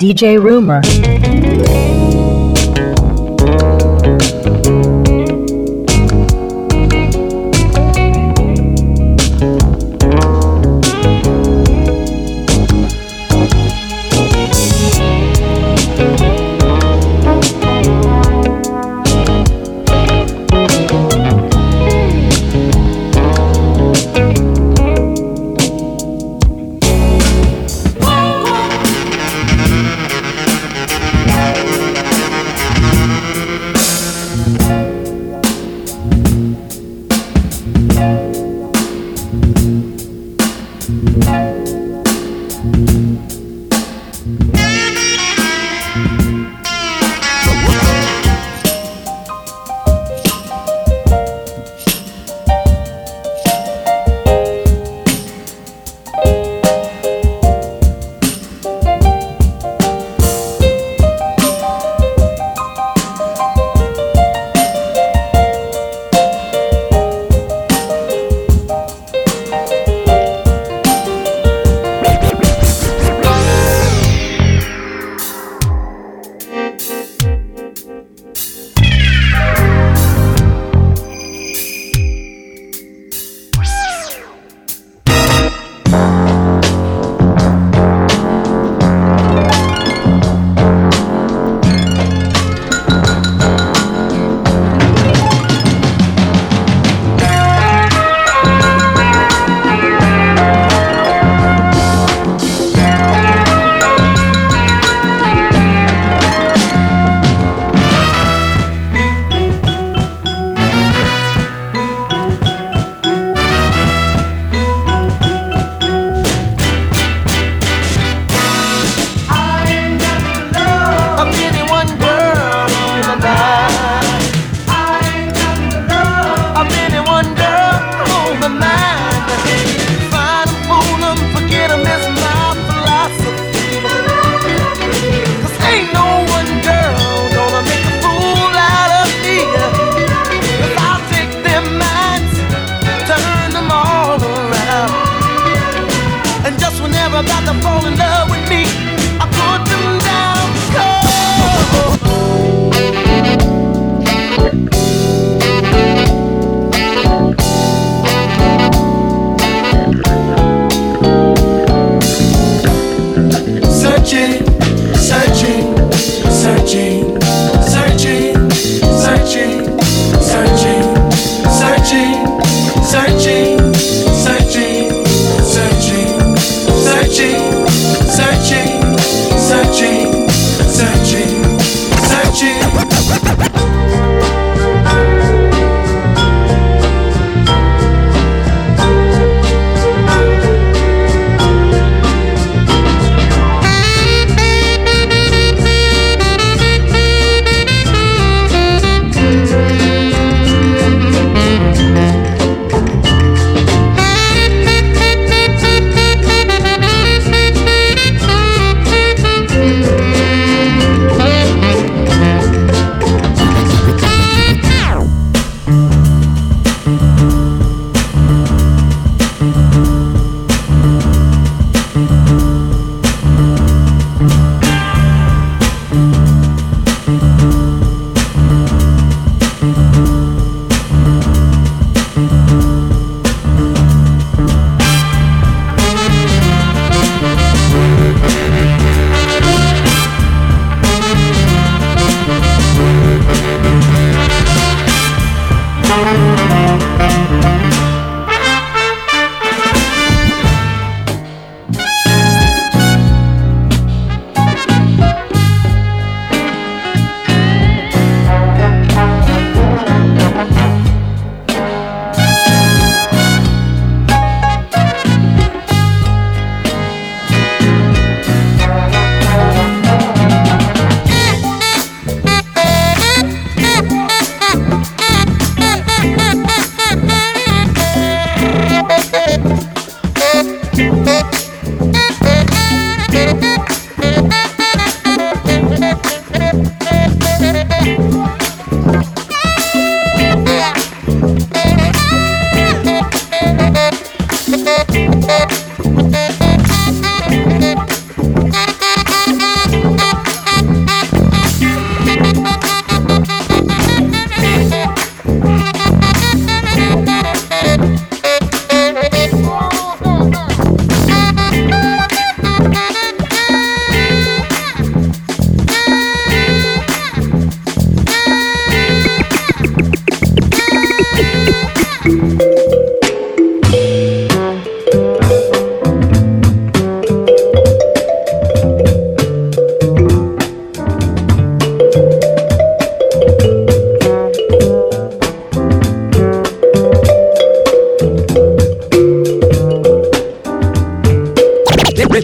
DJ Rumor.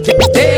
Yeah.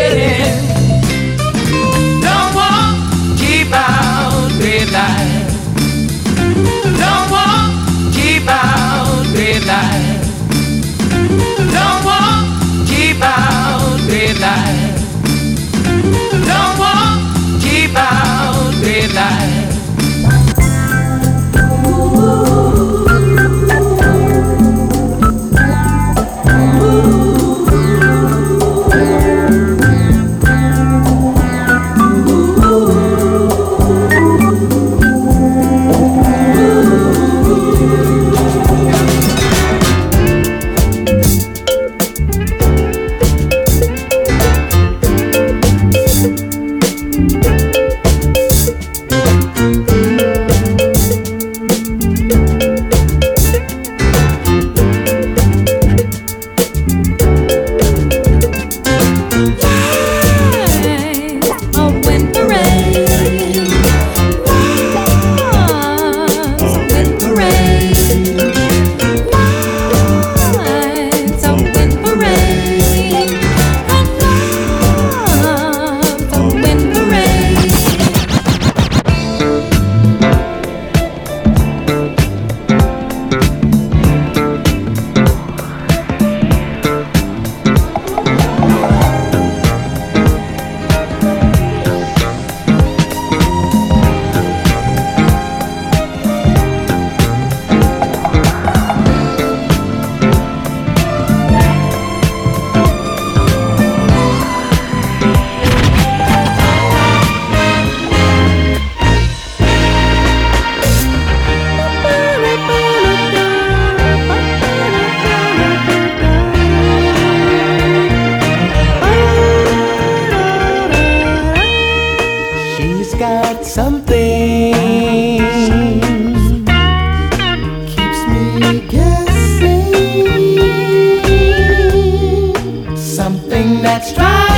That's driving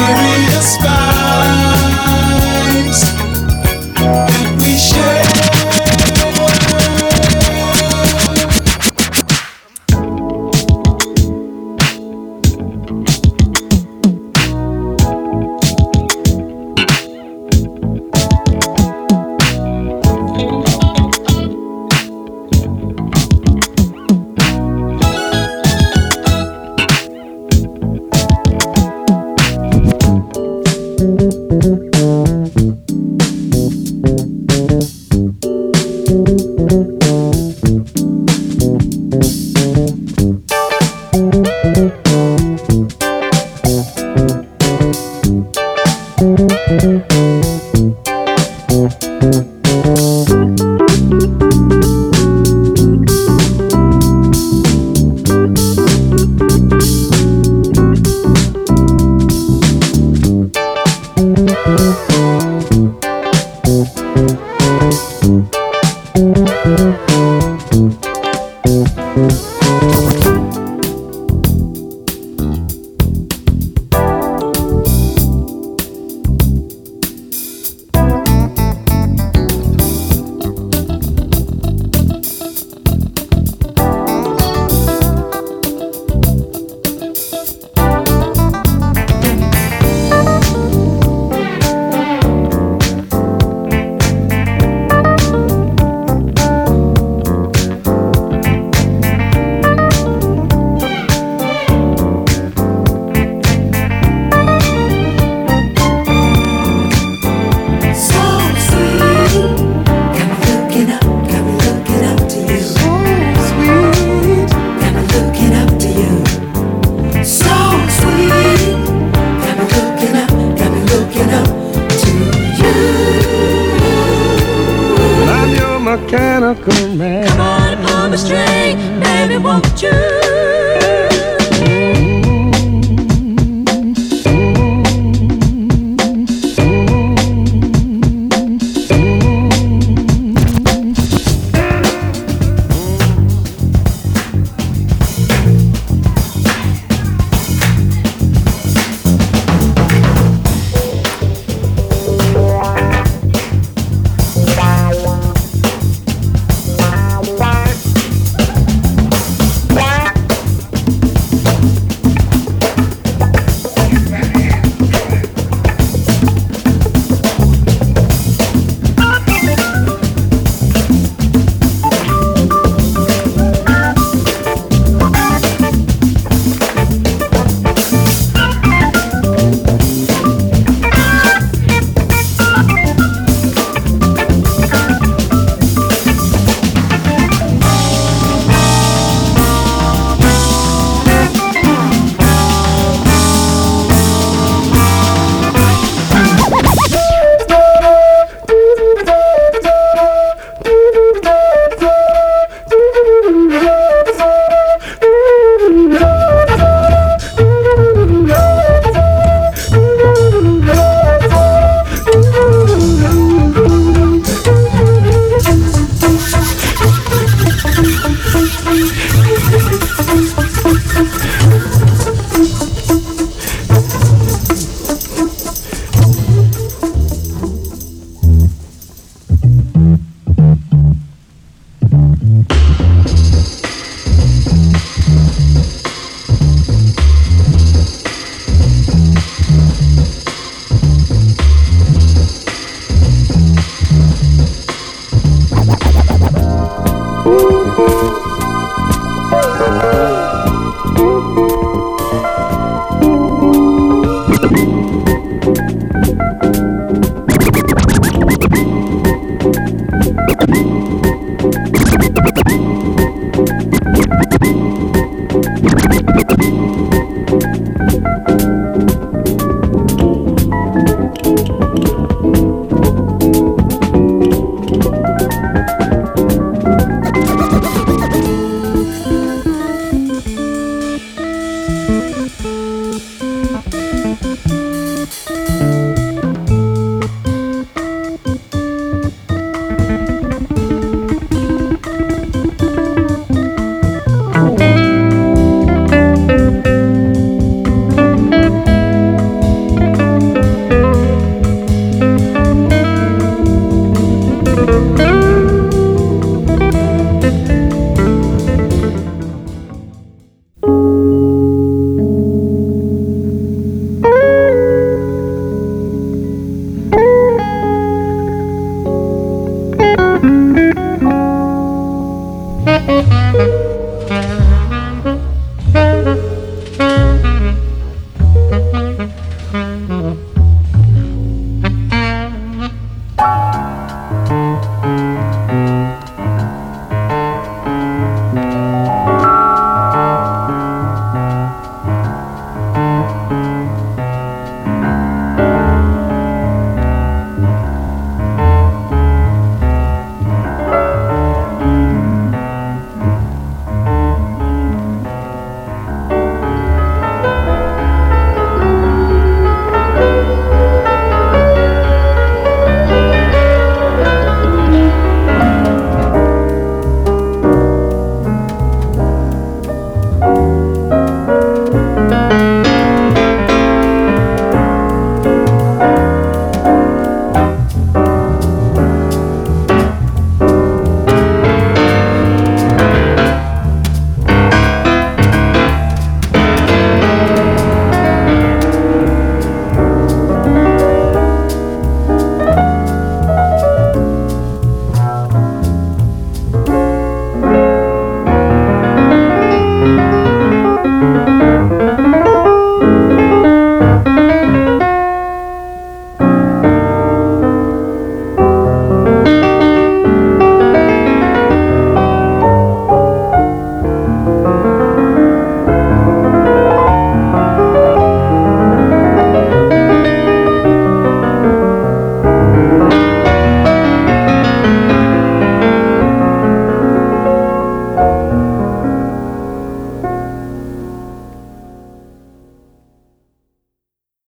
Spirit.